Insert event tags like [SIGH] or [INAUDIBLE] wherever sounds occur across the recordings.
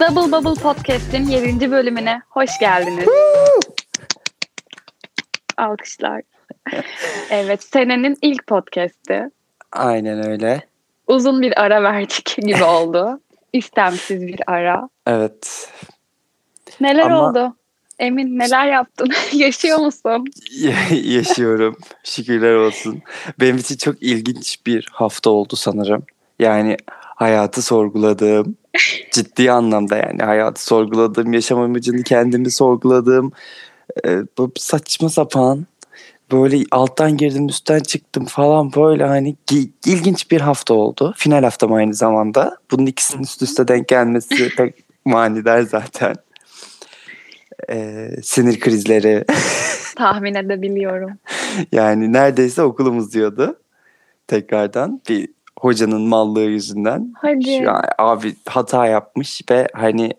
Double Bubble Podcast'in 7. bölümüne hoş geldiniz. Alkışlar. evet, senenin ilk podcast'i. Aynen öyle. Uzun bir ara verdik gibi oldu. [LAUGHS] İstemsiz bir ara. Evet. Neler Ama- oldu? Emin neler yaptın? [LAUGHS] Yaşıyor musun? Yaşıyorum. Şükürler olsun. Benim için çok ilginç bir hafta oldu sanırım. Yani hayatı sorguladığım, ciddi anlamda yani hayatı sorguladığım, yaşam amacını kendimi sorguladığım, e, bu saçma sapan böyle alttan girdim üstten çıktım falan böyle hani gi- ilginç bir hafta oldu. Final haftam aynı zamanda. Bunun ikisinin üst üste denk gelmesi [LAUGHS] pek manidar zaten. E, sinir krizleri. [LAUGHS] Tahmin edebiliyorum. Yani neredeyse okulumuz diyordu. Tekrardan bir hocanın mallığı yüzünden. Hadi. Şu an abi hata yapmış ve hani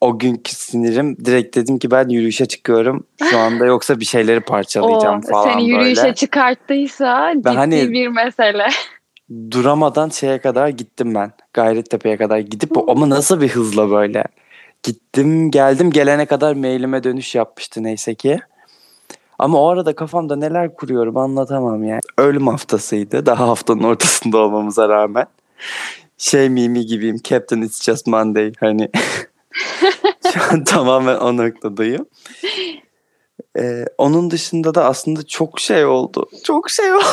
o günkü sinirim direkt dedim ki ben yürüyüşe çıkıyorum. Şu anda yoksa bir şeyleri parçalayacağım O falan seni yürüyüşe böyle. çıkarttıysa ciddi hani- bir mesele. [LAUGHS] Duramadan şeye kadar gittim ben. Gayrettepe'ye kadar gidip Hı. ama nasıl bir hızla böyle. Gittim geldim gelene kadar mailime dönüş yapmıştı neyse ki. Ama o arada kafamda neler kuruyorum anlatamam yani. Ölüm haftasıydı. Daha haftanın ortasında olmamıza rağmen. Şey mimi gibiyim. Captain it's just Monday. Hani [LAUGHS] şu an tamamen o noktadayım. Ee, onun dışında da aslında çok şey oldu. Çok şey oldu.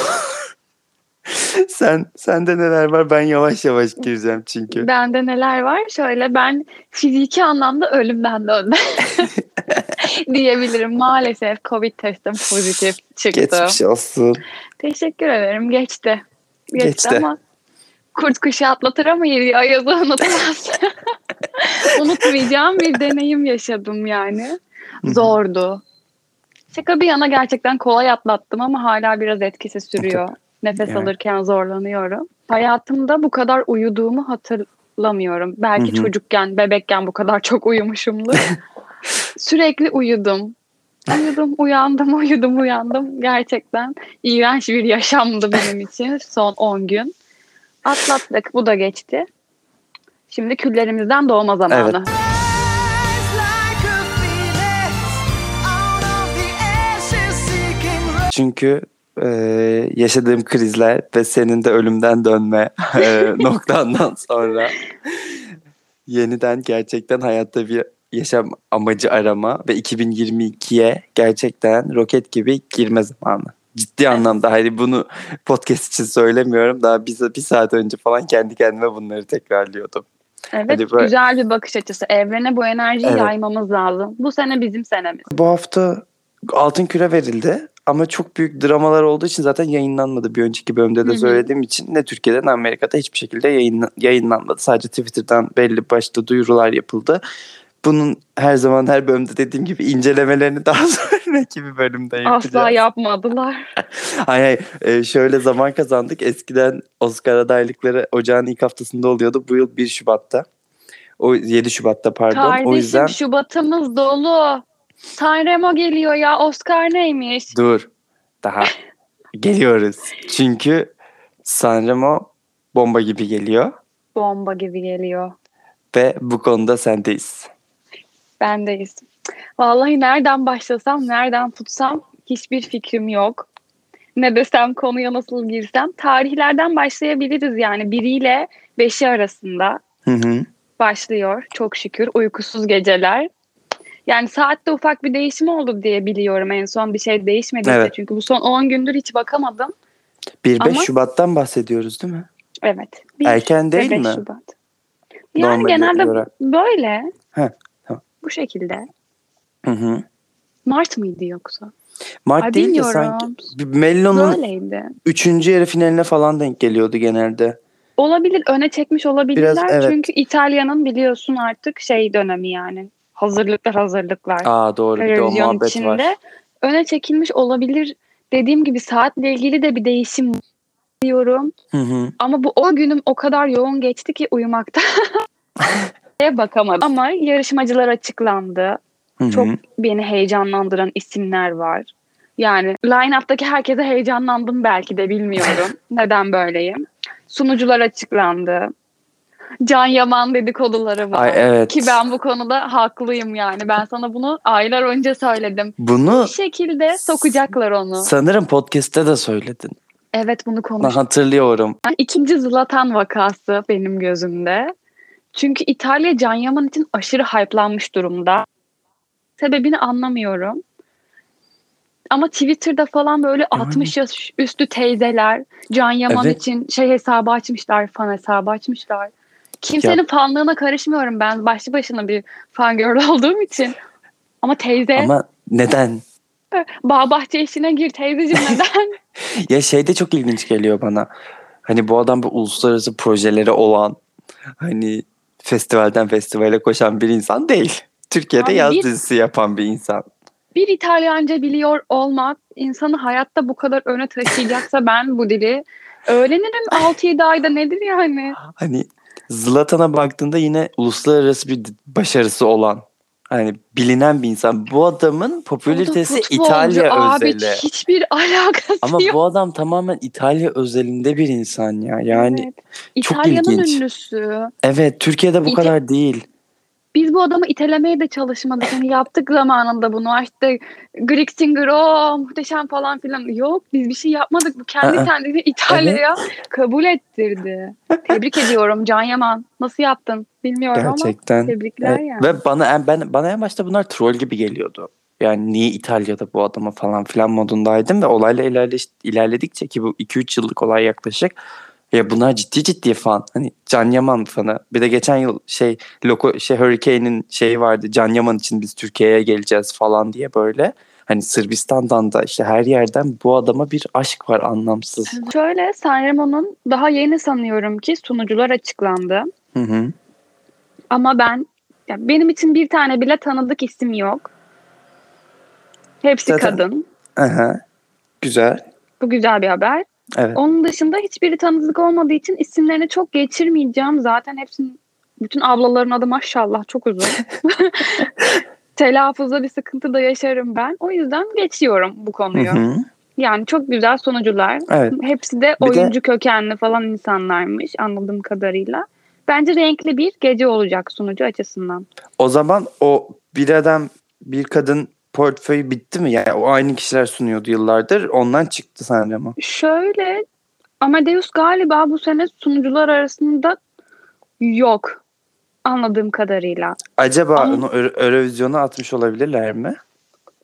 [LAUGHS] Sen sende neler var? Ben yavaş yavaş gireceğim çünkü. Bende neler var? Şöyle ben fiziki anlamda ölümden döndüm. [LAUGHS] [LAUGHS] diyebilirim. Maalesef Covid testim pozitif çıktı. Geçmiş olsun. Teşekkür ederim. Geçti. Geçti, Geçti. ama kurt kuşu atlatır ama ayazı unutmaz. [LAUGHS] Unutmayacağım bir deneyim yaşadım yani. Zordu. Şaka bir yana gerçekten kolay atlattım ama hala biraz etkisi sürüyor. Nefes Yani. alırken zorlanıyorum. Hayatımda bu kadar uyuduğumu hatırlamıyorum. Belki Hı hı. çocukken, bebekken bu kadar çok uyumuşumdur. [LAUGHS] Sürekli uyudum. Uyudum, uyandım, [LAUGHS] uyudum, uyandım. Gerçekten iğrenç bir yaşamdı benim için son 10 gün. Atlattık, bu da geçti. Şimdi küllerimizden doğma zamanı. Evet. Çünkü e, yaşadığım krizler ve senin de ölümden dönme e, [LAUGHS] noktandan sonra yeniden gerçekten hayatta bir yaşam amacı arama ve 2022'ye gerçekten roket gibi girme zamanı. Ciddi anlamda hani bunu podcast için söylemiyorum. Daha bir, bir saat önce falan kendi kendime bunları tekrarlıyordum. Evet, Hadi böyle- güzel bir bakış açısı. Evrene bu enerjiyi Evet. yaymamız lazım. Bu sene bizim senemiz. Bu hafta altın küre verildi ama çok büyük dramalar olduğu için zaten yayınlanmadı. Bir önceki bölümde de söylediğim için ne Türkiye'de ne Amerika'da hiçbir şekilde yayın, yayınlanmadı. Sadece Twitter'dan belli başlı duyurular yapıldı. Bunun her zaman her bölümde dediğim gibi incelemelerini [LAUGHS] daha sonraki bir bölümde yapacağız. Asla yapmadılar. [LAUGHS] Hayır, hayır. Ee, şöyle zaman kazandık. Eskiden Oscar adaylıkları ocağın ilk haftasında oluyordu. Bu yıl 1 Şubat'ta. O 7 Şubat'ta pardon. Kardeşim o yüzden Şubat'ımız dolu. Sanremo geliyor ya. Oscar neymiş? Dur. Daha [LAUGHS] geliyoruz. Çünkü Sanremo bomba gibi geliyor Bomba gibi geliyor. ve bu konuda sendeyiz. Bendeyiz. Vallahi nereden başlasam, nereden tutsam hiçbir fikrim yok. Ne desem konuya nasıl girsem. Tarihlerden başlayabiliriz yani. Biriyle beşi arasında Hı hı. başlıyor çok şükür. Uykusuz geceler. Yani saatte ufak bir değişim oldu diye biliyorum. En son bir şey değişmediyse. Evet. Çünkü bu son 10 gündür hiç bakamadım. 1-5 Ama- Şubat'tan bahsediyoruz değil mi? Evet. Bir Erken ve değil mi? Şubat. Yani Normal genelde olarak. böyle. Heh. Bu şekilde. Hı hı. Mart mıydı yoksa? Mart Ay, değil de sanki Mello'nun Böyleydi. 3. yarı finaline falan denk geliyordu genelde. Olabilir. Öne çekmiş olabilirler. Biraz, evet. Çünkü İtalya'nın biliyorsun artık şey dönemi yani. Hazırlıklar hazırlıklar. Aa doğru bir de o muhabbet içinde. var. Öne çekilmiş olabilir. Dediğim gibi saatle ilgili de bir değişim diyorum. Hı hı. Ama bu 10 günüm o kadar yoğun geçti ki uyumakta. [LAUGHS] bakamadım. Ama yarışmacılar açıklandı. Hı hı. Çok beni heyecanlandıran isimler var. Yani line-up'taki herkese heyecanlandım belki de bilmiyorum. [LAUGHS] Neden böyleyim. Sunucular açıklandı. Can Yaman dedikoduları var. Ay evet. Ki ben bu konuda haklıyım yani. Ben sana bunu aylar önce söyledim. Bunu Bir şekilde sokacaklar onu. sanırım podcast'te de söyledin. Evet bunu Ben konuştuk. hatırlıyorum. İkinci Zlatan vakası benim gözümde. Çünkü İtalya Can Yaman için aşırı hype'lanmış durumda. Sebebini anlamıyorum. Ama Twitter'da falan böyle Yani. 60 yaş üstü teyzeler Can Yaman Evet. için şey hesabı açmışlar, fan hesabı açmışlar. Kimsenin fanlığına karışmıyorum ben başlı başına bir fan girl [LAUGHS] olduğum için. Ama teyze Ama neden? [LAUGHS] bağ bahçe işine gir teyzeciğim [LAUGHS] neden? Ya şey de çok ilginç geliyor bana. Hani bu adam bu uluslararası projeleri olan hani festivalden festivale koşan bir insan değil. Türkiye'de Abi yaz bir- dizisi yapan bir insan. bir İtalyanca biliyor olmak insanı hayatta bu kadar öne taşıyacaksa [LAUGHS] ben bu dili öğrenirim 6-7 ayda nedir yani? Hani Zlatan'a baktığında yine uluslararası bir başarısı olan hani bilinen bir insan. Bu adamın popülaritesi futbolcu İtalya abi, özeli. hiçbir alakası Ama yok. bu adam tamamen İtalya özelinde bir insan ya. Yani Evet. çok İtalya'nın ilginç. ünlüsü. evet Türkiye'de bu İta- kadar değil. Biz bu adamı itelemeye de çalışmadık. Yani yaptık zamanında bunu. İşte Greek Singer o muhteşem falan filan. Yok biz bir şey yapmadık. Bu kendi kendini İtalya'ya kabul ettirdi. Tebrik ediyorum Can Yaman. Nasıl yaptın bilmiyorum ama Gerçekten. tebrikler Evet. yani. Ve bana en- ben bana en başta bunlar troll gibi geliyordu. Yani niye İtalya'da bu adama falan filan modundaydım ve olayla ilerle, ilerledikçe ki bu 2-3 yıllık olay yaklaşık. Ya bunlar ciddi ciddi fan. Hani Can Yaman fanı. Bir de geçen yıl şey Loco şey Hurricane'in şeyi vardı. Can Yaman için biz Türkiye'ye geleceğiz falan diye böyle. Hani Sırbistan'dan da işte her yerden bu adama bir aşk var anlamsız. Şöyle Sanremo'nun daha yeni sanıyorum ki sunucular açıklandı. Hı hı. Ama ben ya benim için bir tane bile tanıdık isim yok. Hepsi Zaten- kadın. Aha. Güzel. Bu güzel bir haber. Evet. Onun dışında hiçbiri tanıdık olmadığı için isimlerini çok geçirmeyeceğim. Zaten hepsinin bütün ablaların adı maşallah çok uzun. [LAUGHS] [LAUGHS] Telaffuzda bir sıkıntı da yaşarım ben. O yüzden geçiyorum bu Hı konuyu. hı. Yani çok güzel sonucular. Evet. Hepsi de Bir de- oyuncu kökenli falan insanlarmış anladığım kadarıyla. Bence renkli bir gece olacak sunucu açısından. O zaman o bir adam bir kadın portföyü bitti mi? Yani o aynı kişiler sunuyordu yıllardır. Ondan çıktı sanırım. Şöyle Amadeus galiba bu sene sunucular arasında yok anladığım kadarıyla. Acaba Ama- onu Euro- Eurovision'a atmış olabilirler mi?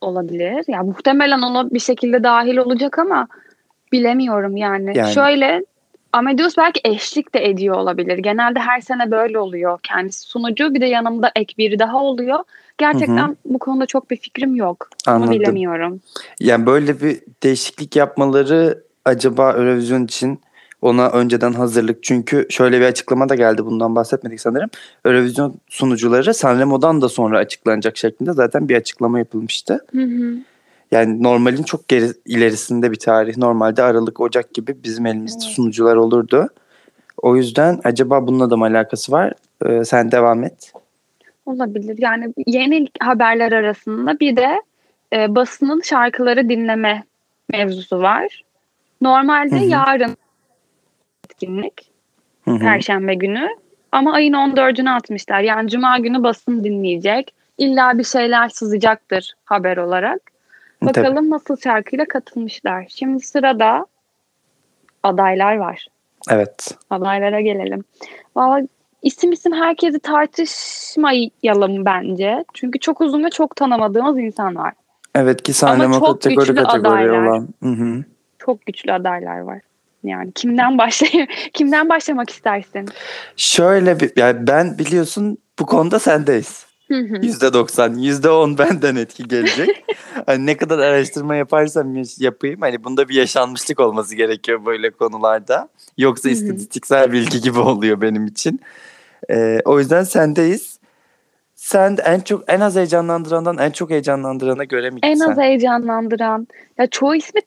olabilir. Ya muhtemelen ona bir şekilde dahil olacak ama bilemiyorum yani. Yani. Şöyle Amadeus belki eşlik de ediyor olabilir. Genelde her sene böyle oluyor. Kendisi sunucu bir de yanımda ek biri daha oluyor. Gerçekten bu konuda çok bir fikrim yok. Ama Anladım. bilemiyorum. Yani böyle bir değişiklik yapmaları acaba Eurovision için ona önceden hazırlık. Çünkü şöyle bir açıklama da geldi bundan bahsetmedik sanırım. Eurovision sunucuları Sanremo'dan da sonra açıklanacak şeklinde zaten bir açıklama yapılmıştı. Hı hı. Yani normalin çok geri, ilerisinde bir tarih. Normalde Aralık, Ocak gibi bizim elimizde Evet. sunucular olurdu. O yüzden acaba bununla da mı alakası var? Ee, sen devam et. Olabilir. Yani yeni haberler arasında bir de e, basının şarkıları dinleme mevzusu var. Normalde Hı hı. yarın etkinlik. Hı hı. Perşembe günü. Ama ayın 14'üne atmışlar. Yani cuma günü basın dinleyecek. İlla bir şeyler sızacaktır haber olarak. Tabii. Bakalım nasıl şarkıyla katılmışlar. Şimdi sırada adaylar var. Evet. Adaylara gelelim. Valla isim isim herkesi tartışmayalım bence. Çünkü çok uzun ve çok tanımadığımız insan var. Evet ki çok kategori güçlü kategori adaylar. olan. Hı hı. Çok güçlü adaylar var. Yani kimden başlayayım? [LAUGHS] kimden başlamak istersin? Şöyle bir yani ben biliyorsun bu konuda sendeyiz. Hı hı. %90, %10 benden etki gelecek. [LAUGHS] hani ne kadar araştırma yaparsam yapayım hani bunda bir yaşanmışlık olması gerekiyor böyle konularda. Yoksa istatistiksel bilgi gibi oluyor benim için. Ee, o yüzden sendeyiz. Sen en çok en az heyecanlandırandan en çok heyecanlandırana göre mi En az heyecanlandıran. Ya çoğu ismi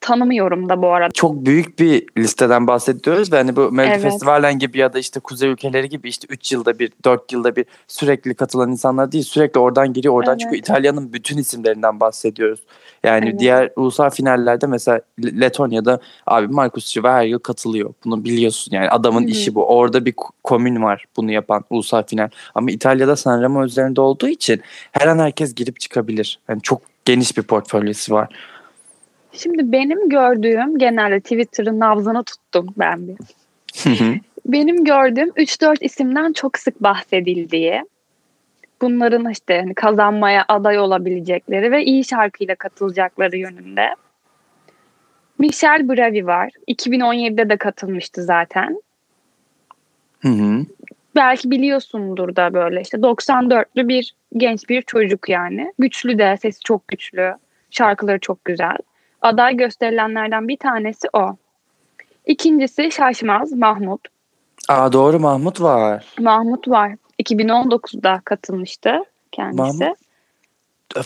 tanımıyorum da bu arada. Çok büyük bir listeden bahsediyoruz ve hani bu Melodi Evet. Festivalen gibi ya da işte kuzey ülkeleri gibi işte 3 yılda bir 4 yılda bir sürekli katılan insanlar değil sürekli oradan giriyor oradan Evet. çıkıyor İtalya'nın bütün isimlerinden bahsediyoruz. Yani Evet. diğer ulusal finallerde mesela Le- Letonya'da abi Markus Çıva her yıl katılıyor. Bunu biliyorsun yani adamın Hı hı. işi bu. Orada bir ko- komün var bunu yapan ulusal final. Ama İtalya'da Sanremo üzerinde olduğu için her an herkes girip çıkabilir. Yani çok geniş bir portfolyosu var. Şimdi benim gördüğüm genelde Twitter'ın nabzını tuttum ben bir. Benim gördüğüm 3-4 isimden çok sık bahsedildiği, bunların işte hani kazanmaya aday olabilecekleri ve iyi şarkıyla katılacakları yönünde. Michel Bravi var. 2017'de de katılmıştı zaten. Hı hı. Belki biliyorsundur da böyle işte 94'lü bir genç bir çocuk yani. Güçlü de sesi çok güçlü. Şarkıları çok güzel. Aday gösterilenlerden bir tanesi o. İkincisi Şaşmaz Mahmut. Aa doğru Mahmut var. Mahmut var. 2019'da katılmıştı kendisi. Mahmut.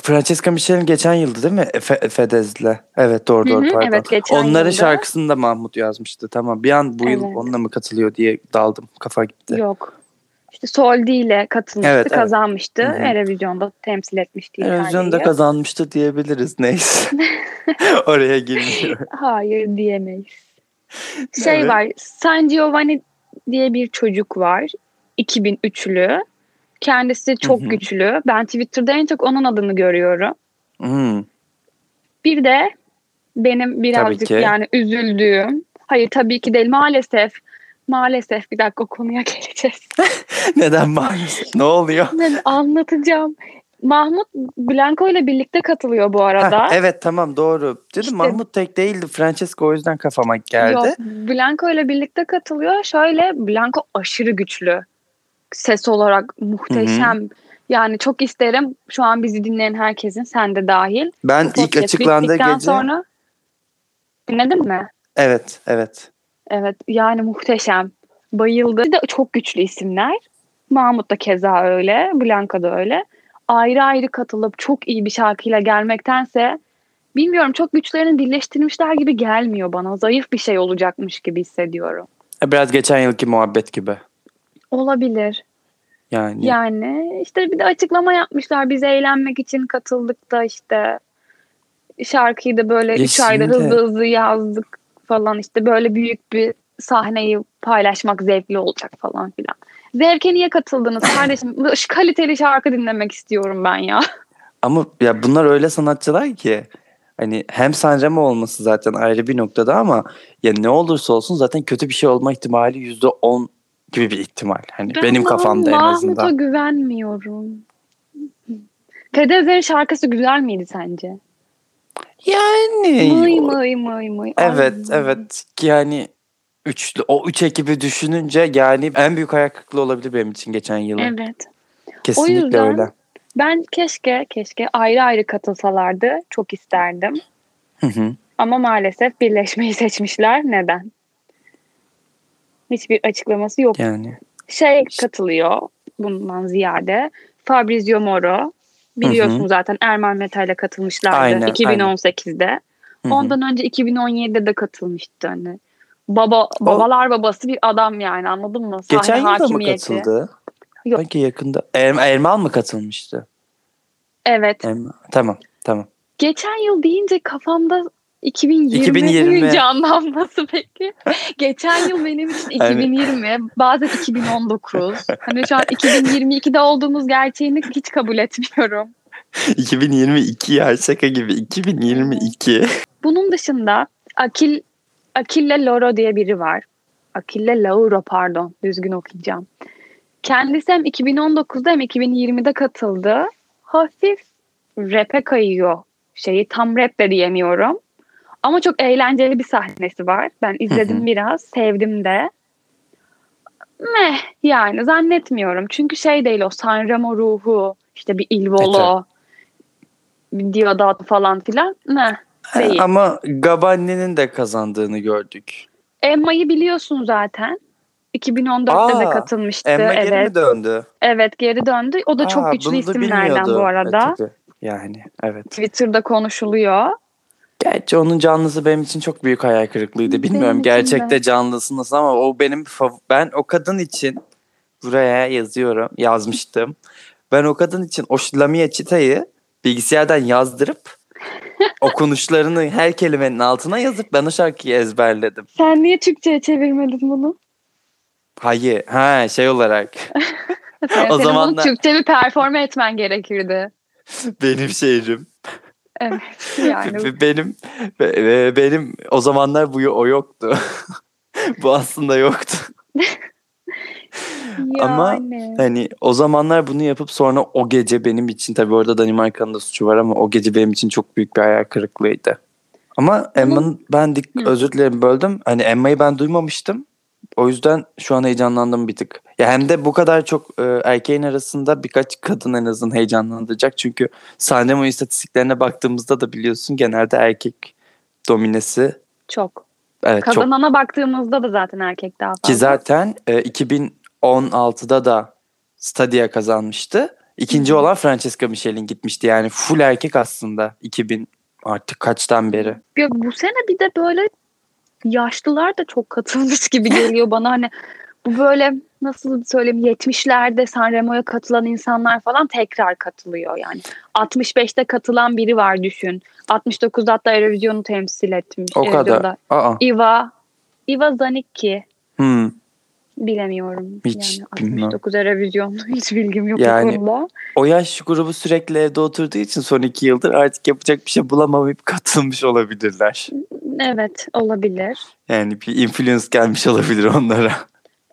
Francesca Michel'in geçen yıldı değil mi? Fe- Fedez'le. Evet doğru doğru hı, pardon. evet, geçen Onların yılda. şarkısını da Mahmut yazmıştı. Tamam bir an bu yıl Evet. onunla mı katılıyor diye daldım. Kafa gitti. Yok. İşte Soldi ile katılmıştı, Evet, evet. kazanmıştı. Hı hı. Erevizyon'da temsil etmişti İtalya'yı. kazanmıştı diyebiliriz. Neyse. [LAUGHS] Oraya girmiyorum. Hayır diyemeyiz. Şey Evet. var, San Giovanni diye bir çocuk var. 2003'lü. Kendisi çok Hı hı. güçlü. Ben Twitter'da en çok onun adını görüyorum. Hmm. Bir de benim birazcık yani üzüldüğüm, hayır tabii ki değil maalesef, maalesef bir dakika o konuya [LAUGHS] geleceğiz. [LAUGHS] Neden maalesef? ne oluyor? Anlatacağım. Mahmut Blanco ile birlikte katılıyor bu arada. Heh, evet tamam doğru. Dedim İşte- Mahmut tek değildi. Francesca o yüzden kafama geldi. Yok, Blanco ile birlikte katılıyor. Şöyle Blanco aşırı güçlü. Ses olarak muhteşem. Yani çok isterim şu an bizi dinleyen herkesin sen de dahil. Ben ilk açıklandığı gece sonra dinledin mi? evet evet. Evet yani muhteşem. Bayıldı. Bir de çok güçlü isimler. Mahmut da keza öyle. Blanca da öyle. Ayrı ayrı katılıp çok iyi bir şarkıyla gelmektense bilmiyorum çok güçlerini birleştirmişler gibi gelmiyor bana. Zayıf bir şey olacakmış gibi hissediyorum. Biraz geçen yılki muhabbet gibi. Olabilir. Yani. Yani işte bir de açıklama yapmışlar. Biz eğlenmek için katıldık da işte şarkıyı da böyle Ya 3 ayda hızlı hızlı yazdık falan işte böyle büyük bir sahneyi paylaşmak zevkli olacak falan filan. Zevke niye katıldınız [LAUGHS] kardeşim? Şu kaliteli şarkı dinlemek istiyorum ben ya. Ama ya bunlar öyle sanatçılar ki hani hem Sanremo olması zaten ayrı bir noktada ama ya ne olursa olsun zaten kötü bir şey olma ihtimali yüzde on gibi bir ihtimal. Hani benim kafamda en Mahmut'a azından. güvenmiyorum. Fedezer'in şarkısı güzel miydi sence? Yani Mıy mıy mıy mıy. evet Ay. evet yani üçlü o üç ekibi düşününce yani en büyük ayak kırıklığı olabilir benim için geçen yılın. Evet. Kesinlikle O yüzden- öyle. Ben keşke keşke ayrı ayrı katılsalardı. Çok isterdim. Hı hı. Ama maalesef birleşmeyi seçmişler. Neden? Hiçbir açıklaması yok. Yani Şey katılıyor bundan ziyade. Fabrizio Moro. Biliyorsun Hı hı. zaten Erman Metal'e katılmışlardı Aynen, 2018'de. Hı hı. Ondan önce 2017'de de katılmıştı hani. Baba babalar babası bir adam yani anladın mı? Sahne geçen yılda mı katıldı? Yok. Sanki yakında. Er, Ermal mı katılmıştı? Evet. Ermal. Tamam tamam. Geçen yıl deyince kafamda 2020, 2020. canlanması peki. Geçen yıl benim için [LAUGHS] 2020, bazen 2019. Hani şu an 2022'de olduğumuz gerçeğini hiç kabul etmiyorum. 2022 ya şaka gibi 2022. Bunun dışında Akil Akille Loro diye biri var. Akille Lauro pardon düzgün okuyacağım. Kendisi hem 2019'da hem 2020'de katıldı. Hafif rap'e kayıyor şeyi tam rap de diyemiyorum. Ama çok eğlenceli bir sahnesi var. Ben izledim biraz, sevdim de. Meh yani zannetmiyorum. Çünkü şey değil o Sanremo ruhu, işte bir İlvolo, bir Diodat falan filan. Meh değil. Ama Gabani'nin de kazandığını gördük. Emma'yı biliyorsun zaten. 2014'te de Aa, katılmıştı. Emma geri evet. mi döndü? Evet geri döndü. O da çok Aa, güçlü bunu da isimlerden bilmiyordum. bu arada. E, tabii. yani evet. Twitter'da konuşuluyor. Gerçi onun canlısı benim için çok büyük hayal kırıklığıydı. Bilmiyorum Benim gerçekte canlısı nasıl ama o benim ben o kadın için buraya yazıyorum, yazmıştım. Ben o kadın için o Lamia Çita'yı bilgisayardan yazdırıp [LAUGHS] okunuşlarını her kelimenin altına yazıp ben o şarkıyı ezberledim. Sen niye Türkçe'ye çevirmedin bunu? Hayır, ha şey olarak [LAUGHS] O zamanlar- Türkçe bir performe etmen gerekirdi. benim şehrim. Evet yani. Benim ve benim o zamanlar bu o yoktu. [LAUGHS] bu aslında yoktu. [LAUGHS] Ama Yani. Hani o zamanlar bunu yapıp sonra o gece benim için tabii orada Danimarka'nın da suçu var ama o gece benim için çok büyük bir hayal kırıklığıydı. Ama Emma'nın ben dik özür dilerim böldüm. Hani Emma'yı ben duymamıştım. O yüzden şu an heyecanlandım bir tık. Ya hem de bu kadar çok e, erkeğin arasında birkaç kadın en azından heyecanlandıracak. Çünkü Sanremo istatistiklerine baktığımızda da biliyorsun genelde erkek dominesi. Çok. Evet çok Kazanana baktığımızda da zaten erkek daha fazla. Ki zaten e, 2016'da da Stadia kazanmıştı. İkinci Hı hı. olan Francesca Michelin gitmişti. Yani full erkek aslında 2000 artık kaçtan beri. Ya bu sene bir de böyle yaşlılar da çok katılmış gibi geliyor bana. Hani bu böyle nasıl söyleyeyim 70'lerde Sanremo'ya katılan insanlar falan tekrar katılıyor yani. 65'te katılan biri var düşün. 69'da hatta Eurovision'u temsil etmiş. O kadar. Aa. Iva, Iva Zanicki Hmm. Bilemiyorum. Hiç yani bilmem. 69 Eurovision [LAUGHS] hiç bilgim yok Yani- konuda. O yaş grubu sürekli evde oturduğu için son iki yıldır artık yapacak bir şey bulamayıp [LAUGHS] katılmış olabilirler. Evet olabilir. Yani bir influence gelmiş olabilir onlara.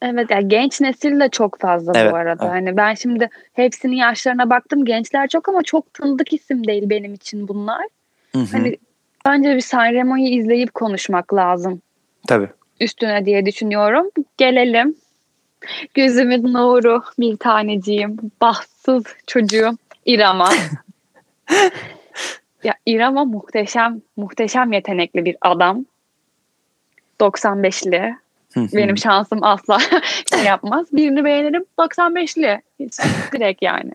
Evet yani genç nesil de çok fazla Evet, bu arada. evet. Hani ben şimdi hepsinin yaşlarına baktım. Gençler çok ama çok tanıdık isim değil benim için bunlar. Hı hı. Hani bence bir Sanremo'yu izleyip konuşmak lazım Tabii. Üstüne diye düşünüyorum. Gelelim. Gözümün nuru bir taneciğim. Bahtsız çocuğum İrama. [LAUGHS] ya İrama muhteşem, muhteşem yetenekli bir adam. 95'li. Hı hı. Benim şansım asla [LAUGHS] şey yapmaz. Birini beğenirim 95'li. Hiç direkt yani.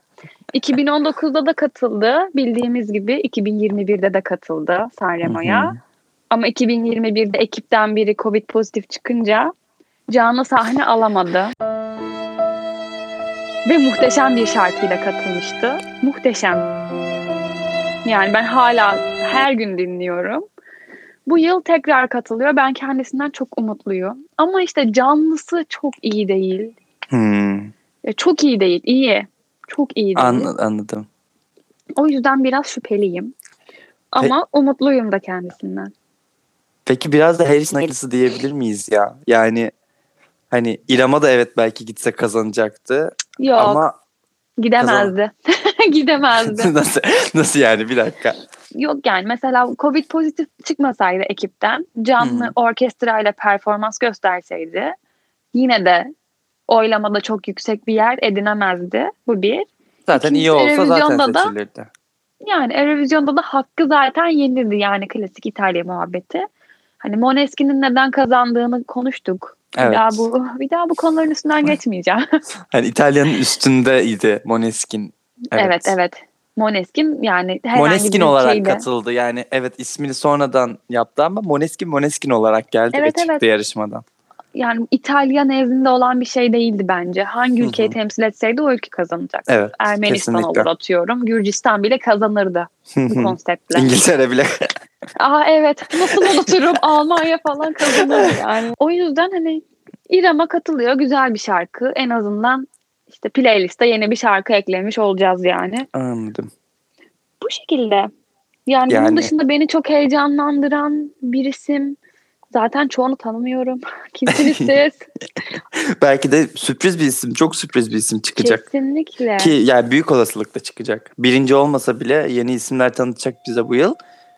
2019'da da katıldı. Bildiğimiz gibi 2021'de de katıldı Sanremo'ya. Ama 2021'de ekipten biri Covid pozitif çıkınca canlı sahne alamadı. Ve muhteşem bir şarkıyla katılmıştı. Muhteşem. Yani ben hala her gün dinliyorum. Bu yıl tekrar katılıyor. Ben kendisinden çok umutluyum. Ama işte canlısı çok iyi değil. Hmm. Ya Çok iyi değil. iyi. Çok iyi değil. An- anladım. O yüzden biraz şüpheliyim. Ama umutluyum da kendisinden. Peki biraz da Harris'in hayırlısı diyebilir miyiz ya? Yani hani İrem'a da evet belki gitse kazanacaktı Yok ama gidemezdi. [LAUGHS] gidemezdi. [LAUGHS] nasıl nasıl yani bir dakika. Yok yani mesela Covid pozitif çıkmasaydı ekipten canlı Hı. orkestrayla performans gösterseydi yine de oylamada çok yüksek bir yer edinemezdi. Bu bir. Zaten iyi İkincisi, olsa zaten televizyonda da- seçilirdi. Yani Eurovision'da da hakkı zaten yenildi yani klasik İtalya muhabbeti. Hani Moneskin'in neden kazandığını konuştuk. Evet. Bir daha bu bir daha bu konuların üstünden geçmeyeceğim. [LAUGHS] Hani İtalya'nın üstündeydi Moneskin. evet evet. Moneskin yani herhangi Moneskin bir olarak ülkeyle- katıldı. Yani evet ismini sonradan yaptı ama Moneskin Moneskin olarak geldi Evet, ve çıktı evet. yarışmadan. yani İtalya nezdinde olan bir şey değildi bence. Hangi ülkeyi hı. temsil etseydi o ülke kazanacak. Evet. Ermenistan kesinlikle. olur atıyorum. Gürcistan bile kazanırdı bu konseptle. İngiltere bile. [LAUGHS] Aa evet nasıl unuturum [LAUGHS] Almanya falan kazanır yani. O yüzden hani İrem'a katılıyor güzel bir şarkı. En azından işte playlist'e yeni bir şarkı eklemiş olacağız yani. Anladım. Bu şekilde. Yani, bunun Yani- dışında beni çok heyecanlandıran bir isim. Zaten çoğunu tanımıyorum. [LAUGHS] Kimsiniz [LAUGHS] siz? Belki de sürpriz bir isim, çok sürpriz bir isim çıkacak. Kesinlikle. Ki yani büyük olasılıkla çıkacak. Birinci olmasa bile yeni isimler tanıtacak bize bu yıl.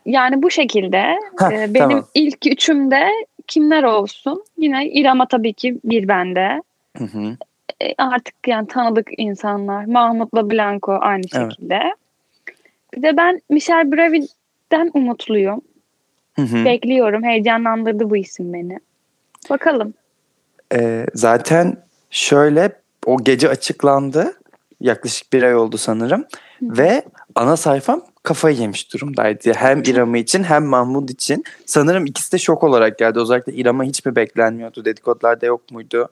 Yani bu şekilde Heh, e, benim tamam. ilk üçümde kimler olsun? Yine İrem'a tabii ki bir bende. Hı hı. E, artık yani tanıdık insanlar. Mahmut'la Blanco aynı Evet. şekilde. Bir de ben Michel Bravi'den umutluyum. Hı hı. Bekliyorum. Heyecanlandırdı bu isim beni. Bakalım. Ee, zaten şöyle o gece açıklandı. Yaklaşık bir ay oldu sanırım. Ve ana sayfam kafayı yemiş durumdaydı. Hem İrem'i için hem Mahmut için. Sanırım ikisi de şok olarak geldi. Özellikle İrem'e hiç mi beklenmiyordu? Dedikodularda yok muydu?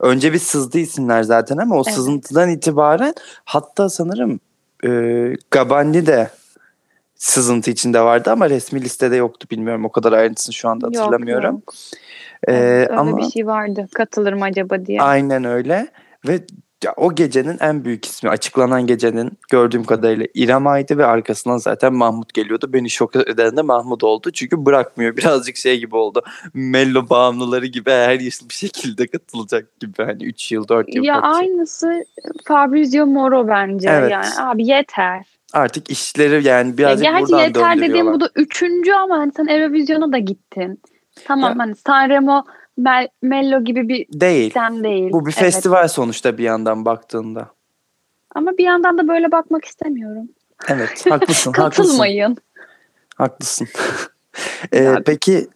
Önce bir sızdı isimler zaten ama o Evet. sızıntıdan itibaren hatta sanırım e, Gabandi de sızıntı içinde vardı ama resmi listede yoktu bilmiyorum. O kadar ayrıntısını şu anda hatırlamıyorum. Yok, yok. E, Evet, öyle ama bir şey vardı. Katılır mı acaba diye. Aynen öyle. Ve ya o gecenin en büyük ismi açıklanan gecenin gördüğüm kadarıyla İrem Aydı ve arkasından zaten Mahmut geliyordu. Beni şok eden de Mahmut oldu. Çünkü bırakmıyor. [LAUGHS] Birazcık şey gibi oldu. Mello bağımlıları gibi her yıl bir şekilde katılacak gibi. Hani 3 yıl 4 yıl Ya katılacak. aynısı Fabrizio Moro bence. Evet. Yani abi yeter. Artık işleri yani Ya birazcık gerçi buradan yeter dediğim bu da üçüncü ama hani sen Eurovision'a da gittin. Tamam Ya. hani Sanremo Mel- Mello gibi bir Değil. sen değil. Bu bir Evet. festival sonuçta bir yandan baktığında. Ama bir yandan da böyle bakmak istemiyorum. Evet [LAUGHS] haklısın. haklısın. Katılmayın. Haklısın. [LAUGHS] Ee, Ya- peki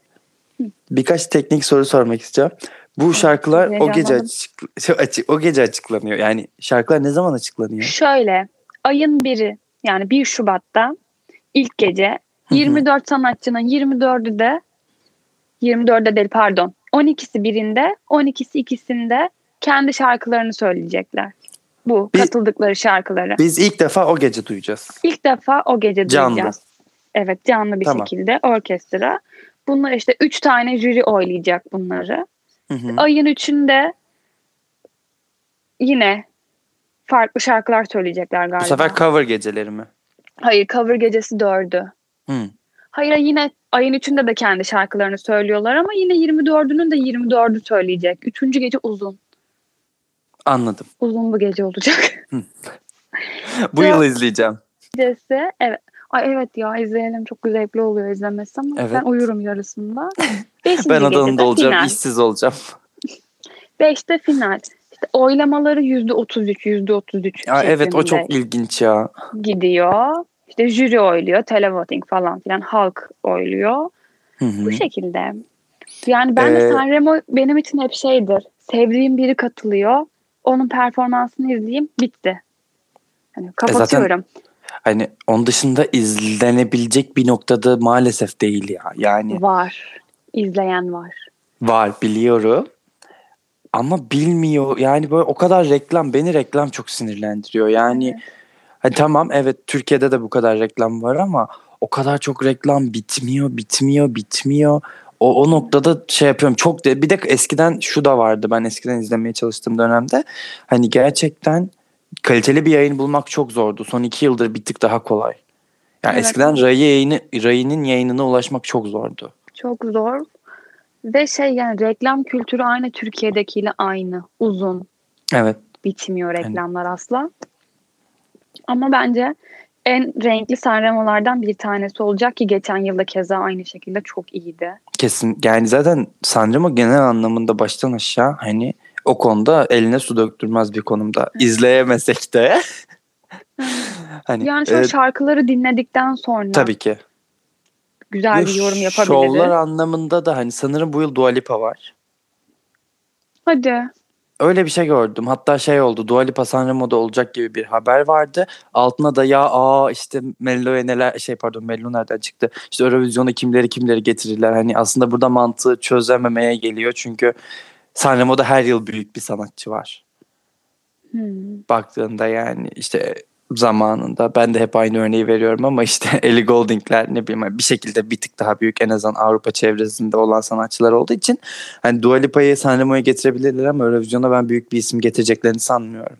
birkaç teknik soru sormak istiyorum. Bu şarkılar o gece açık, [LAUGHS] açık- o gece açıklanıyor. Yani şarkılar ne zaman açıklanıyor? Şöyle ayın biri yani 1 Şubat'ta ilk gece hı. 24 sanatçının 24'ü de 24'de değil pardon 12'si birinde 12'si ikisinde kendi şarkılarını söyleyecekler. Bu Biz- katıldıkları şarkıları. Biz ilk defa o gece duyacağız. İlk defa o gece Canlı. duyacağız. Evet canlı bir Tamam. şekilde orkestra. Bunlar işte 3 tane jüri oylayacak bunları. Hı hı. Ayın 3'ünde yine farklı şarkılar söyleyecekler galiba. Bu sefer cover geceleri mi? Hayır cover gecesi 4'ü. Hı. Hayır yine ayın 3'ünde de kendi şarkılarını söylüyorlar ama yine 24'ünün de 24'ü söyleyecek. Üçüncü gece uzun. Anladım. Uzun bu gece olacak. [LAUGHS] Bu yıl izleyeceğim. Gecesi evet. Ay evet ya izleyelim çok zevkli oluyor izlemesi ama Evet. ben uyurum yarısında. [LAUGHS] Beşinci Ben adanında olacağım, final. işsiz olacağım. [LAUGHS] Beşte final. İşte oylamaları yüzde otuz üç, yüzde otuz üç evet o çok ilginç ya. gidiyor. İşte jüri oyluyor, televoting falan filan halk oyluyor. Hı hı. Bu şekilde. Yani ben Ee, de Sanremo benim için hep şeydir. Sevdiğim biri katılıyor. Onun performansını izleyeyim. Bitti. Hani kapatıyorum. Hani onun dışında izlenebilecek bir noktada maalesef değil ya. Yani Var. İzleyen var. var biliyorum. Ama bilmiyor. Yani böyle o kadar reklam beni reklam çok sinirlendiriyor. Yani hani tamam evet Türkiye'de de bu kadar reklam var ama o kadar çok reklam bitmiyor, bitmiyor, bitmiyor. O, o noktada şey yapıyorum çok de, bir de eskiden şu da vardı ben eskiden izlemeye çalıştığım dönemde hani gerçekten kaliteli bir yayın bulmak çok zordu. Son iki yıldır bir tık daha kolay. Yani Evet. eskiden Ray yayını, Ray'nin yayınına ulaşmak çok zordu. Çok zor. Ve şey yani reklam kültürü aynı Türkiye'dekiyle aynı. Uzun. Evet. Bitmiyor reklamlar asla. Ama bence en renkli Sanremo'lardan bir tanesi olacak ki geçen yılda keza aynı şekilde çok iyiydi. Kesin. Yani zaten Sanremo genel anlamında baştan aşağı hani o konuda eline su döktürmez bir konumda. İzleyemesek de. [LAUGHS] hani Yani şöyle e, şarkıları dinledikten sonra tabii ki. güzel bir Yo, yorum Şovlar yapabiliriz. anlamında da hani sanırım bu yıl Dua Lipa var. Hadi. Öyle bir şey gördüm. Hatta şey oldu. Dua Lipa Sanremo'da olacak gibi bir haber vardı. Altına da ya aa işte Mello'ya neler şey pardon Mello nereden çıktı? İşte Eurovision'a kimleri kimleri getirirler. Hani aslında burada mantığı çözememeye geliyor. Çünkü Sanremo'da her yıl büyük bir sanatçı var. Hmm. baktığında yani işte zamanında ben de hep aynı örneği veriyorum ama işte [LAUGHS] Ellie Goulding'ler ne bileyim bir şekilde bir tık daha büyük en azından Avrupa çevresinde olan sanatçılar olduğu için hani Dua Lipa'yı Sanremo'ya getirebilirler ama Eurovision'a ben büyük bir isim getireceklerini sanmıyorum.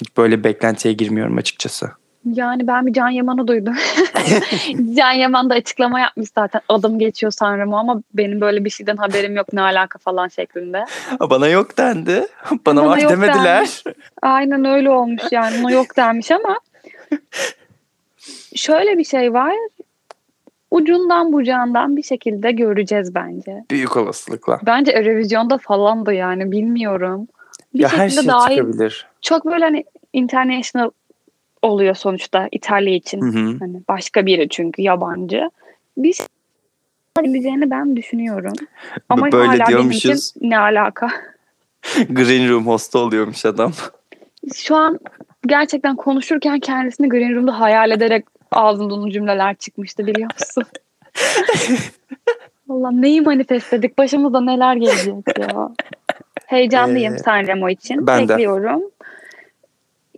Hiç böyle beklentiye girmiyorum açıkçası. Yani ben bir Can Yaman'ı duydum. [LAUGHS] Can Yaman da açıklama yapmış zaten. Adım geçiyor Sanremo ama benim böyle bir şeyden haberim yok ne alaka falan şeklinde. Bana yok dendi. Bana, Bana var yok demediler. Aynen öyle olmuş yani. Ona yok denmiş ama [LAUGHS] şöyle bir şey var. Ucundan bucağından bir şekilde göreceğiz bence. Büyük olasılıkla. Bence Eurovision'da falan da yani bilmiyorum. Bir ya her şey dahil- çıkabilir. Çok böyle hani international oluyor sonuçta İtalya için. Hı hı. Hani başka biri çünkü yabancı. Bir şey olabileceğini ben düşünüyorum. Ama Böyle hala benim için diyormuşuz. ne alaka? [LAUGHS] Green Room hostu oluyormuş adam. Şu an gerçekten konuşurken kendisini Green Room'da hayal ederek ağzımdan cümleler çıkmıştı biliyor musun? [LAUGHS] Allah neyi manifestledik? Başımıza neler gelecek ya. Heyecanlıyım Ee, Sanremo için. ben de.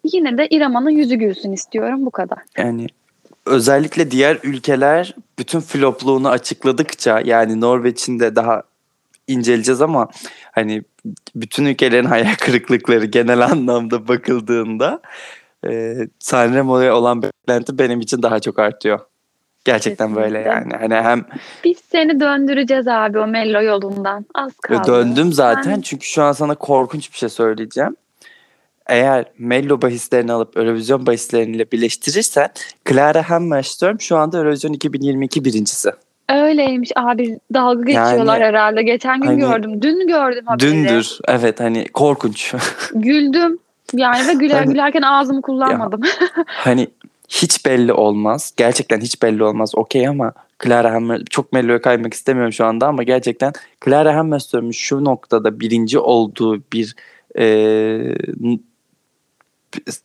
Yine de İrema'nın yüzü gülsün istiyorum. Bu kadar. Yani özellikle diğer ülkeler bütün flopluğunu açıkladıkça yani Norveç'in de daha inceleyeceğiz ama hani bütün ülkelerin [LAUGHS] hayal kırıklıkları genel anlamda bakıldığında e, Sanremo'ya olan beklenti benim için daha çok artıyor. Gerçekten böyle Kesinlikle. yani. Hani hem Biz seni döndüreceğiz abi o Mello yolundan. Az kaldı. döndüm zaten Sen- çünkü şu an sana korkunç bir şey söyleyeceğim. Eğer Mello bahislerini alıp Eurovision bahisleriyle birleştirirsen Clara Hammerström şu anda Eurovision 2022 birincisi. Öyleymiş abi dalga geçiyorlar Yani, herhalde. Geçen gün hani, gördüm. Dün gördüm haberi. Dündür. Evet hani korkunç. [LAUGHS] Güldüm. Yani ve güler Hani- gülerken ağzımı kullanmadım. [LAUGHS] hani hiç belli olmaz. Gerçekten hiç belli olmaz. Okey ama Clara Hammer çok Mello'ya kaymak istemiyorum şu anda ama gerçekten Clara Hammerström'ün şu noktada birinci olduğu bir e,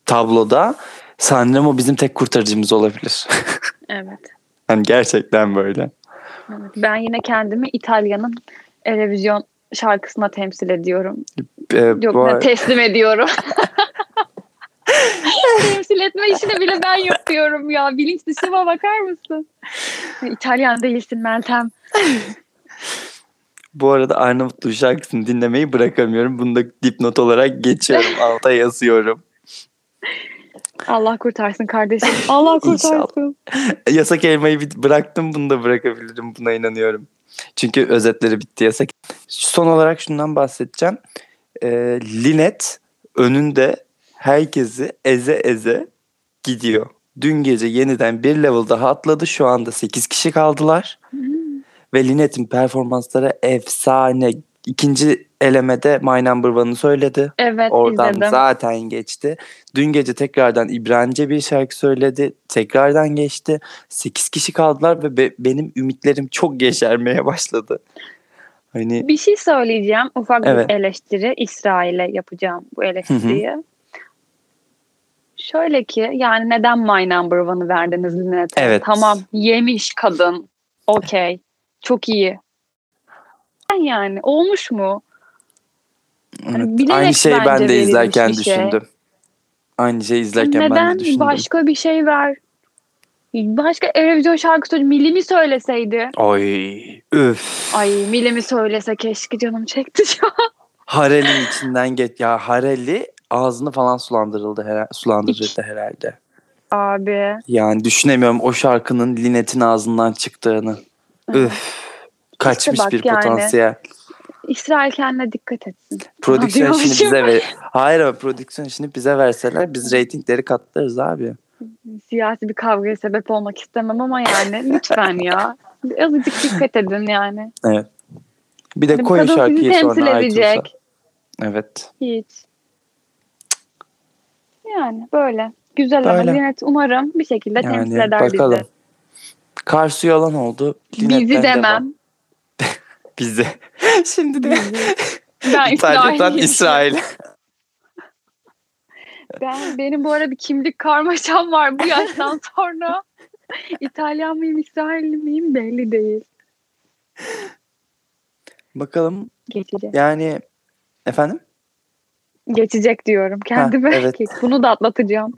tabloda Sanremo bizim tek kurtarıcımız olabilir. evet. [LAUGHS] hani gerçekten böyle. evet. Ben yine kendimi İtalya'nın Erevizyon şarkısına temsil ediyorum. E, Yok bu teslim ediyorum. [LAUGHS] [LAUGHS] temsil etme işini bile ben yapıyorum ya. Bilinç dışıma bakar mısın? İtalyan değilsin Meltem. bu arada Arnavutlu şarkısını dinlemeyi bırakamıyorum. Bunu da dipnot olarak geçiyorum. Alta yazıyorum. Allah kurtarsın kardeşim. Allah [LAUGHS] kurtarsın. Yasak elmayı bıraktım bunu da bırakabilirim buna inanıyorum. Çünkü özetleri bitti yasak. Son olarak şundan bahsedeceğim. Ee, Linet önünde herkesi eze eze gidiyor. Dün gece yeniden bir level daha atladı. Şu anda 8 kişi kaldılar. Ve Linet'in performansları efsane. İkinci elemede My Number One'ı söyledi. Evet Oradan izledim. zaten geçti. Dün gece tekrardan İbranice bir şarkı söyledi. Tekrardan geçti. 8 kişi kaldılar ve be- benim ümitlerim çok yeşermeye başladı. Hani Bir şey söyleyeceğim. Ufak Evet. bir eleştiri. İsrail'e yapacağım bu eleştiriyi. Şöyle ki yani neden My Number One'ı verdiniz Linet'e? Evet. Tamam yemiş kadın. Okey. Çok iyi. Yani olmuş mu? Evet, bilerek aynı şeyi ben de izlerken şey. düşündüm. Aynı şeyi izlerken ben neden de düşündüm. başka bir şey ver? Başka Erevizyon şarkısı Milimi söyleseydi. Oy üf. Ay Milimi söylese keşke canım çekti şu an. Harel'in içinden geç. Ya Harel'i ağzını falan sulandırıldı her sulandırırdı herhalde. Abi. Yani düşünemiyorum o şarkının Linet'in ağzından çıktığını. Üf. Kaçmış bak bir yani. potansiyel. İsrail kendine dikkat etsin. Prodüksiyon işini bize ver. Hayır ama prodüksiyon işini bize verseler biz reytingleri katlarız abi. Siyasi bir kavgaya sebep olmak istemem ama yani [LAUGHS] lütfen ya. Azıcık dikkat edin yani. Evet. Bir de Bu koyun şarkıyı temsil sonra edecek. Evet. Hiç. Yani böyle. Güzel ama Böyle. Linet umarım bir şekilde temsil Yani eder bakalım. bizi. Karsu yalan oldu. Bizi Linet'ten demem. Bizi. [LAUGHS] Şimdi de [LAUGHS] İtalya'dan. İsrail. Ben, benim bu arada bir kimlik karmaşam var bu yaştan [LAUGHS] sonra. İtalyan mıyım, İsrailli miyim belli değil. Bakalım Geçecek. yani efendim Geçecek diyorum kendime. evet. Bunu da atlatacağım.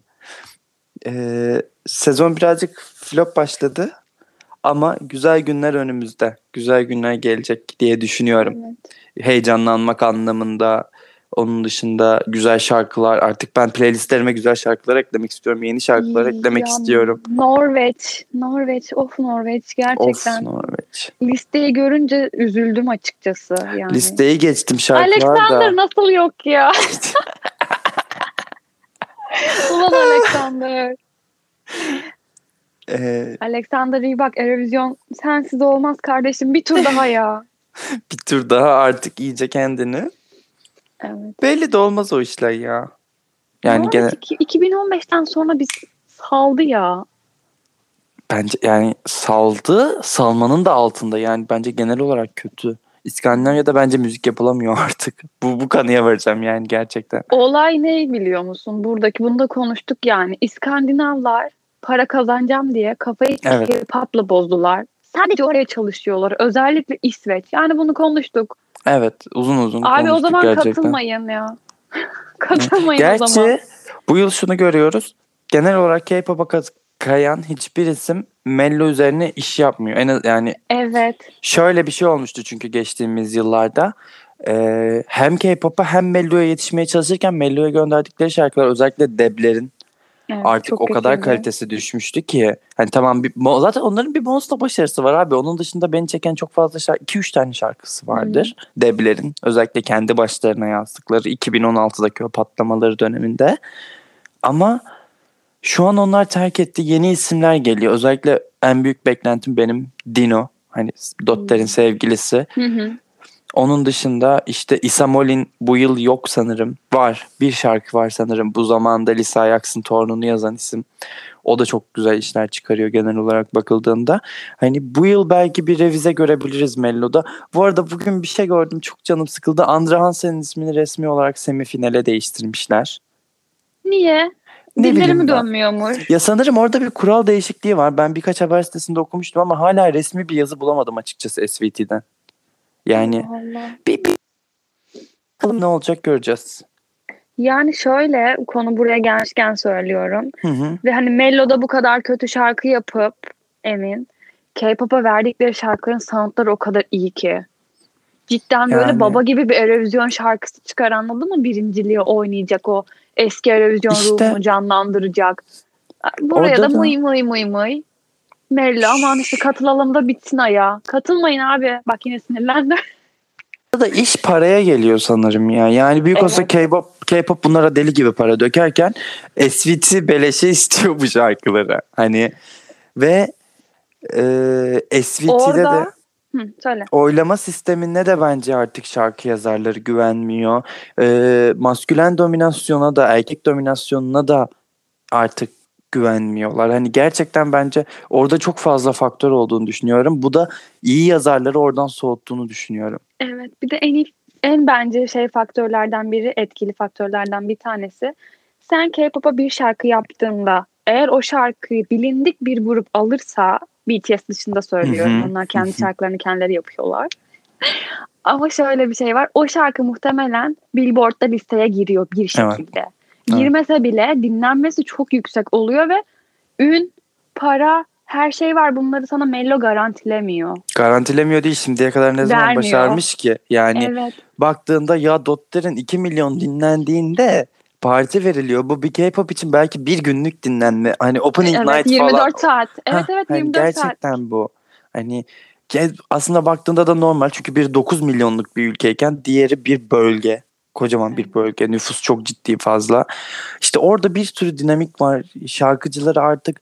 Ee, sezon birazcık flop başladı ama güzel günler önümüzde. Güzel günler gelecek diye düşünüyorum. Evet. Heyecanlanmak anlamında. Onun dışında güzel şarkılar. Artık ben playlistlerime güzel şarkılar eklemek istiyorum. Yeni şarkılar eklemek Ya, istiyorum. Norveç, Norveç, of Norveç gerçekten. Of Norveç. Listeyi görünce üzüldüm açıkçası yani. Listeyi geçtim şarkılar Alexander da. nasıl yok ya? [LAUGHS] Ulan Alexander. Ee, Alexander iyi bak Erevizyon sensiz olmaz kardeşim. Bir tur daha ya. [LAUGHS] bir tur daha artık iyice kendini. Evet. Belli de olmaz o işler ya. Yani gene Norveç iki- 2015'ten sonra biz saldı ya. bence yani saldı salmanın da altında yani bence genel olarak kötü. İskandinavya'da bence müzik yapılamıyor [LAUGHS] artık. Bu, bu kanıya varacağım yani gerçekten. Olay ne biliyor musun? Buradaki bunu da konuştuk yani. İskandinavlar para kazanacağım diye kafayı Evet. K-pop'la bozdular. Sadece oraya çalışıyorlar. Özellikle İsveç. Yani bunu konuştuk. Evet uzun uzun Abi o konuştuk zaman gerçekten. katılmayın ya. [LAUGHS] katılmayın o zaman. Gerçi bu yıl şunu görüyoruz. Genel olarak K-pop'a kayan hiçbir isim Mello üzerine iş yapmıyor. En az, yani Evet. şöyle bir şey olmuştu çünkü geçtiğimiz yıllarda. Ee, hem K-pop'a hem Mello'ya yetişmeye çalışırken Mello'ya gönderdikleri şarkılar özellikle Deb'lerin evet, artık o kadar kötüydü. kalitesi düşmüştü ki. Hani tamam bir, zaten onların bir Monster başarısı var abi. Onun dışında beni çeken çok fazla şarkı 2-3 tane şarkısı vardır. Deb'lerin özellikle kendi başlarına yazdıkları 2016'daki o patlamaları döneminde. Ama şu an onlar terk etti. Yeni isimler geliyor. Özellikle en büyük beklentim benim Dino. Hani Dotter'in Hmm. sevgilisi. Hı hı. Onun dışında işte Isamol'in bu yıl yok sanırım. Var. Bir şarkı var sanırım. Bu zamanda Lisa Ajax'ın torununu yazan isim. O da çok güzel işler çıkarıyor genel olarak bakıldığında. Hani bu yıl belki bir revize görebiliriz Mello'da. Bu arada bugün bir şey gördüm. Çok canım sıkıldı. Andre Hansen'in ismini resmi olarak semifinale değiştirmişler. Niye? Ne bileyim dönmüyormuş? Ya sanırım orada bir kural değişikliği var. Ben birkaç haber sitesinde okumuştum ama hala resmi bir yazı bulamadım açıkçası SVT'den. Yani Allah bir, bir bakalım ne olacak göreceğiz. Yani şöyle konu buraya gelmişken söylüyorum. Hı hı. Ve hani Mello'da bu kadar kötü şarkı yapıp Emin K-pop'a verdikleri şarkıların soundları o kadar iyi ki. Cidden böyle Yani. baba gibi bir Eurovision şarkısı çıkar anladın mı? Birinciliği oynayacak o eski Eurovision İşte. ruhunu canlandıracak. Buraya da da- mıy mıy mıy mıy. Mello aman işte katılalım da bitsin aya. Katılmayın abi. Bak yine sinirlendim. [LAUGHS] da iş paraya geliyor sanırım ya. Yani büyük olsa Evet. K-pop, K-pop bunlara deli gibi para dökerken SVT beleşe [LAUGHS] istiyor bu şarkıları. Hani ve e, SVT'de Orada de Hı, söyle. oylama sistemine de bence artık şarkı yazarları güvenmiyor. E, maskülen dominasyona da erkek dominasyonuna da artık güvenmiyorlar. Hani gerçekten bence orada çok fazla faktör olduğunu düşünüyorum. Bu da iyi yazarları oradan soğuttuğunu düşünüyorum. Evet bir de en iyi, en bence şey faktörlerden biri etkili faktörlerden bir tanesi. Sen K-pop'a bir şarkı yaptığında eğer o şarkıyı bilindik bir grup alırsa BTS dışında söylüyorum. Onlar kendi şarkılarını kendileri yapıyorlar. Ama şöyle bir şey var. O şarkı muhtemelen Billboard'da listeye giriyor bir Evet. Girmese bile dinlenmesi çok yüksek oluyor ve ün, para, her şey var. Bunları sana Mello garantilemiyor. Garantilemiyor değil şimdiye kadar ne zaman Vermiyor. başarmış ki? Yani Evet. baktığında ya Dotter'in 2 milyon dinlendiğinde parti veriliyor. Bu bir K-pop için belki bir günlük dinlenme. Hani opening Evet night 24 falan. saat. Evet Hah, evet hani 24 saat. gerçekten bu. Hani aslında baktığında da normal çünkü bir 9 milyonluk bir ülkeyken diğeri bir bölge. Kocaman bir bölge. Nüfus çok ciddi fazla. İşte orada bir sürü dinamik var. Şarkıcıları artık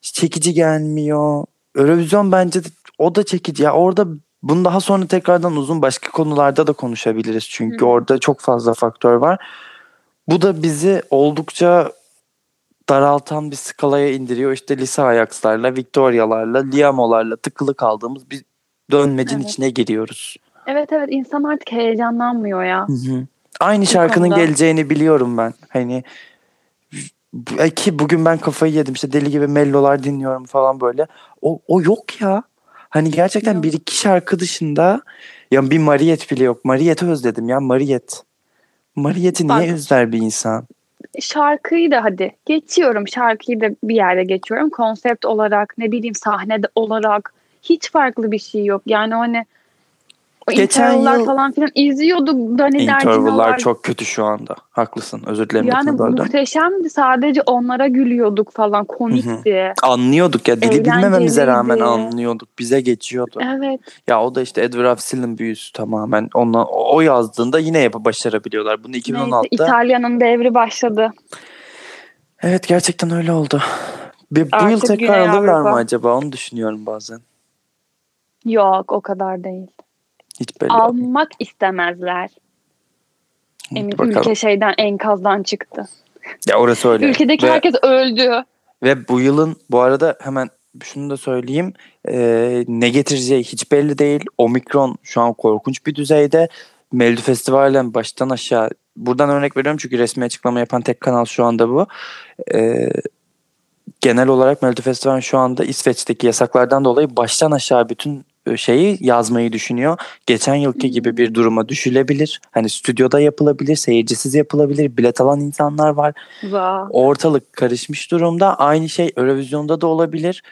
çekici gelmiyor. Eurovision bence de o da çekici. Ya orada bunu daha sonra tekrardan uzun başka konularda da konuşabiliriz. Çünkü Hı. orada çok fazla faktör var. Bu da bizi oldukça daraltan bir skalaya indiriyor. İşte Lisa Ajax'larla, Victoria'larla, Liamo'larla tıkılı kaldığımız bir dönmecin Evet. içine giriyoruz. Evet evet insan artık heyecanlanmıyor ya. Hı hı. Aynı şarkının konuda. geleceğini biliyorum ben. Hani e, ki bugün ben kafayı yedim işte deli gibi mellolar dinliyorum falan böyle. O, o yok ya. Hani gerçekten Yok. bir iki şarkı dışında ya bir Mariette bile yok. Mariette'i özledim ya Mariette. Mariette'i niye özler bir insan? Şarkıyı da hadi geçiyorum. Şarkıyı da bir yerde geçiyorum. Konsept olarak ne bileyim sahnede olarak hiç farklı bir şey yok. Yani o hani Geçen yıl- falan filan izliyorduk. Dani Interval'lar çok kötü şu anda. Haklısın. Özür dilerim. yani muhteşemdi. Sadece onlara gülüyorduk falan. Komikti. Anlıyorduk ya. Dili bilmememize rağmen anlıyorduk. Bize geçiyordu. Evet. Ya o da işte Edward Afsil'in büyüsü tamamen. Onunla, o yazdığında yine yapıp başarabiliyorlar. Bunu Neyse 2016'da. İtalya'nın devri başladı. Evet gerçekten öyle oldu. Bir, bu Artık yıl tekrar Güney alırlar mı acaba? Onu düşünüyorum bazen. Yok o kadar değil. Hiç belli olmuyor. Almak istemezler. Emin Bakalım. ülke şeyden enkazdan çıktı. Ya orası öyle. Ülkedeki ve, herkes öldü. ve bu yılın bu arada hemen şunu da söyleyeyim. Ee, ne getireceği hiç belli değil. Omikron şu an korkunç bir düzeyde. Melodi Festivali'den baştan aşağı buradan örnek veriyorum çünkü resmi açıklama yapan tek kanal şu anda bu. Ee, genel olarak Melodi Festival şu anda İsveç'teki yasaklardan dolayı baştan aşağı bütün e, şeyi yazmayı düşünüyor. Geçen yılki gibi bir duruma düşülebilir. Hani stüdyoda yapılabilir, seyircisiz yapılabilir. Bilet alan insanlar var. Vah. Ortalık karışmış durumda. Aynı şey Eurovision'da da olabilir.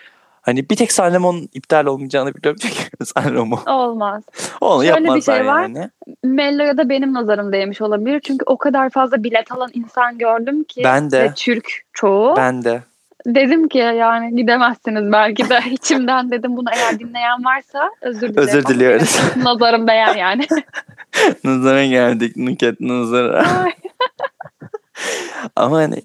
Hani bir tek Sanremo'nun iptal olmayacağını biliyorum [LAUGHS] çünkü Sanremo Olmaz. onu Şöyle bir şey var. yani. Mello'ya da benim nazarım değmiş olabilir. Çünkü o kadar fazla bilet alan insan gördüm ki. Ben de. Ve Türk çoğu. Ben de. Dedim ki yani gidemezsiniz belki de [LAUGHS] içimden dedim bunu eğer dinleyen varsa özür dilerim. Özür diliyoruz. [LAUGHS] Nazarım değer yani. [LAUGHS] Nazara geldik. Nuket nazara. Ama hani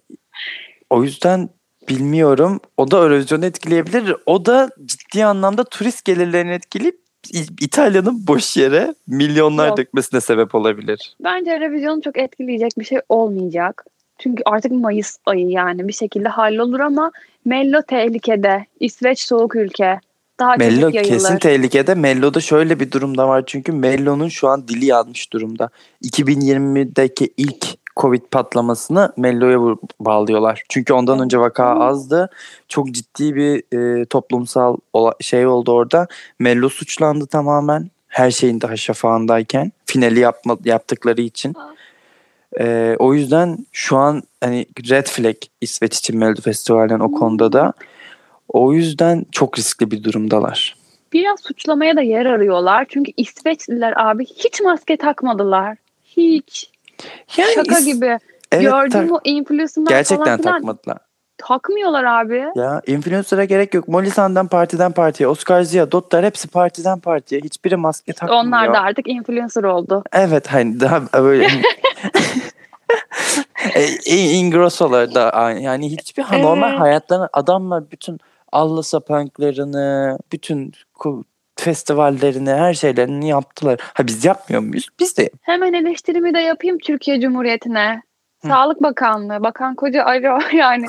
o yüzden bilmiyorum. O da Eurovision'u etkileyebilir. O da ciddi anlamda turist gelirlerini etkileyip İtalya'nın boş yere milyonlar Yok. dökmesine sebep olabilir. Bence revizyonu çok etkileyecek bir şey olmayacak. Çünkü artık Mayıs ayı yani bir şekilde hallolur ama Mello tehlikede. İsveç soğuk ülke. Daha Mello kesin tehlikede. Mello'da şöyle bir durumda var çünkü Mello'nun şu an dili yanmış durumda. 2020'deki ilk Covid patlamasını Mello'ya bağlıyorlar. Çünkü ondan önce vaka azdı. Çok ciddi bir e, toplumsal şey oldu orada. Mello suçlandı tamamen. Her şeyin daha şafağındayken. Finali yapma, yaptıkları için. E, o yüzden şu an hani red flag İsveç için Melodi Festivali'nin o Hmm. konuda da. O yüzden çok riskli bir durumdalar. Biraz suçlamaya da yer arıyorlar. Çünkü İsveçliler abi hiç maske takmadılar. Hiç. Yani Şaka is- gibi. Evet, tak- mü influencerlar Gerçekten falan filan takmadılar. takmıyorlar abi. Ya influencer'a gerek yok. Molisand'dan partiden partiye, Oscar Zia, Dottar hepsi partiden partiye. Hiçbiri maske takmıyor. Onlar da artık influencer oldu. Evet hani daha böyle [LAUGHS] [LAUGHS] e, Ingrosso'lar da yani hiçbir ha, normal Evet. hayatlarını adamlar bütün Allah sapanklarını, bütün festivallerini, her şeylerini yaptılar. Ha biz yapmıyor muyuz? Biz de Hemen eleştirimi de yapayım Türkiye Cumhuriyeti'ne. Hı. Sağlık Bakanlığı, Bakan Koca alo [LAUGHS] yani.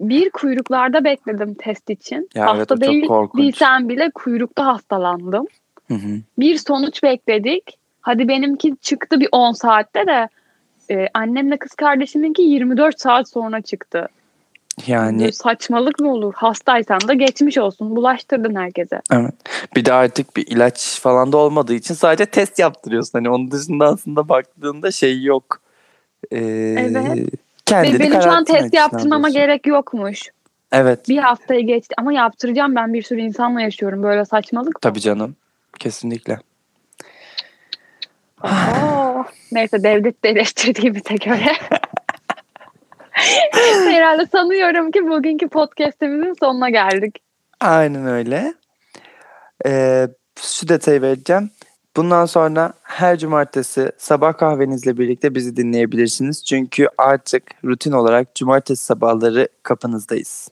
Bir kuyruklarda bekledim test için. Ya evet, Hasta çok değil, değilsem bile kuyrukta hastalandım. Hı hı. Bir sonuç bekledik. Hadi benimki çıktı bir 10 saatte de e, annemle kız kardeşiminki 24 saat sonra çıktı. yani Böyle saçmalık mı olur? Hastaysan da geçmiş olsun. Bulaştırdın herkese. Evet. Bir de artık bir ilaç falan da olmadığı için sadece test yaptırıyorsun. Hani onun dışında aslında baktığında şey yok. Ee, Evet. Kendini benim şu an test yaptırmama gerek yokmuş. Evet. Bir haftayı geçti ama yaptıracağım ben bir sürü insanla yaşıyorum böyle saçmalık. mı? Tabii canım. Kesinlikle. Neyse devlet de göre. Herhalde sanıyorum ki bugünkü podcastimizin sonuna geldik. Aynen öyle. Ee, şu detayı vereceğim. Bundan sonra her cumartesi sabah kahvenizle birlikte bizi dinleyebilirsiniz. Çünkü artık rutin olarak cumartesi sabahları kapınızdayız.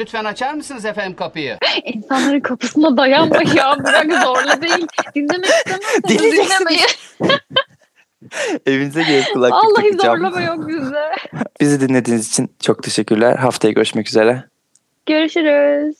Lütfen açar mısınız efendim kapıyı? İnsanların kapısına dayanma ya bırak zorla değil. Dinlemek istemezseniz Dinleyeceksiniz. dinlemeyin. [LAUGHS] Evinize gelip kulaklık Vallahi takacağım. zorlama yok bize. Bizi dinlediğiniz için çok teşekkürler. Haftaya görüşmek üzere. Görüşürüz.